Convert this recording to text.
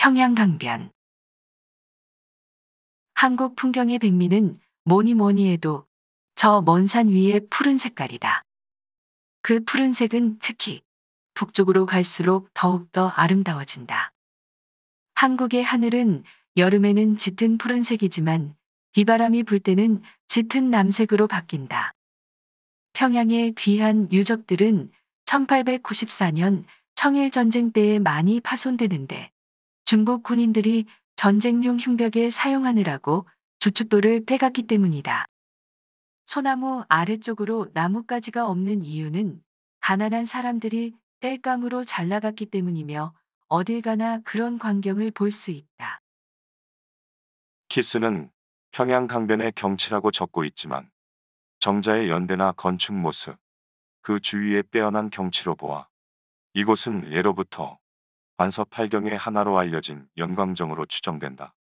평양 강변. 한국 풍경의 백미는 뭐니 뭐니 해도 저 먼 산 위의 푸른 색깔이다. 그 푸른색은 특히 북쪽으로 갈수록 더욱더 아름다워진다. 한국의 하늘은 여름에는 짙은 푸른색이지만 비바람이 불 때는 짙은 남색으로 바뀐다. 평양의 귀한 유적들은 1894년 청일전쟁 때에 많이 파손되는데 중국 군인들이 전쟁용 흉벽에 사용하느라고 주춧돌을 빼갔기 때문이다. 소나무 아래쪽으로 나뭇가지가 없는 이유는 가난한 사람들이 땔감으로 잘라갔기 때문이며 어딜 가나 그런 광경을 볼 수 있다. 키스는 평양 강변의 경치라고 적고 있지만 정자의 연대나 건축 모습, 그 주위의 빼어난 경치로 보아 이곳은 예로부터 관서 팔경의 하나로 알려진 연광정으로 추정된다.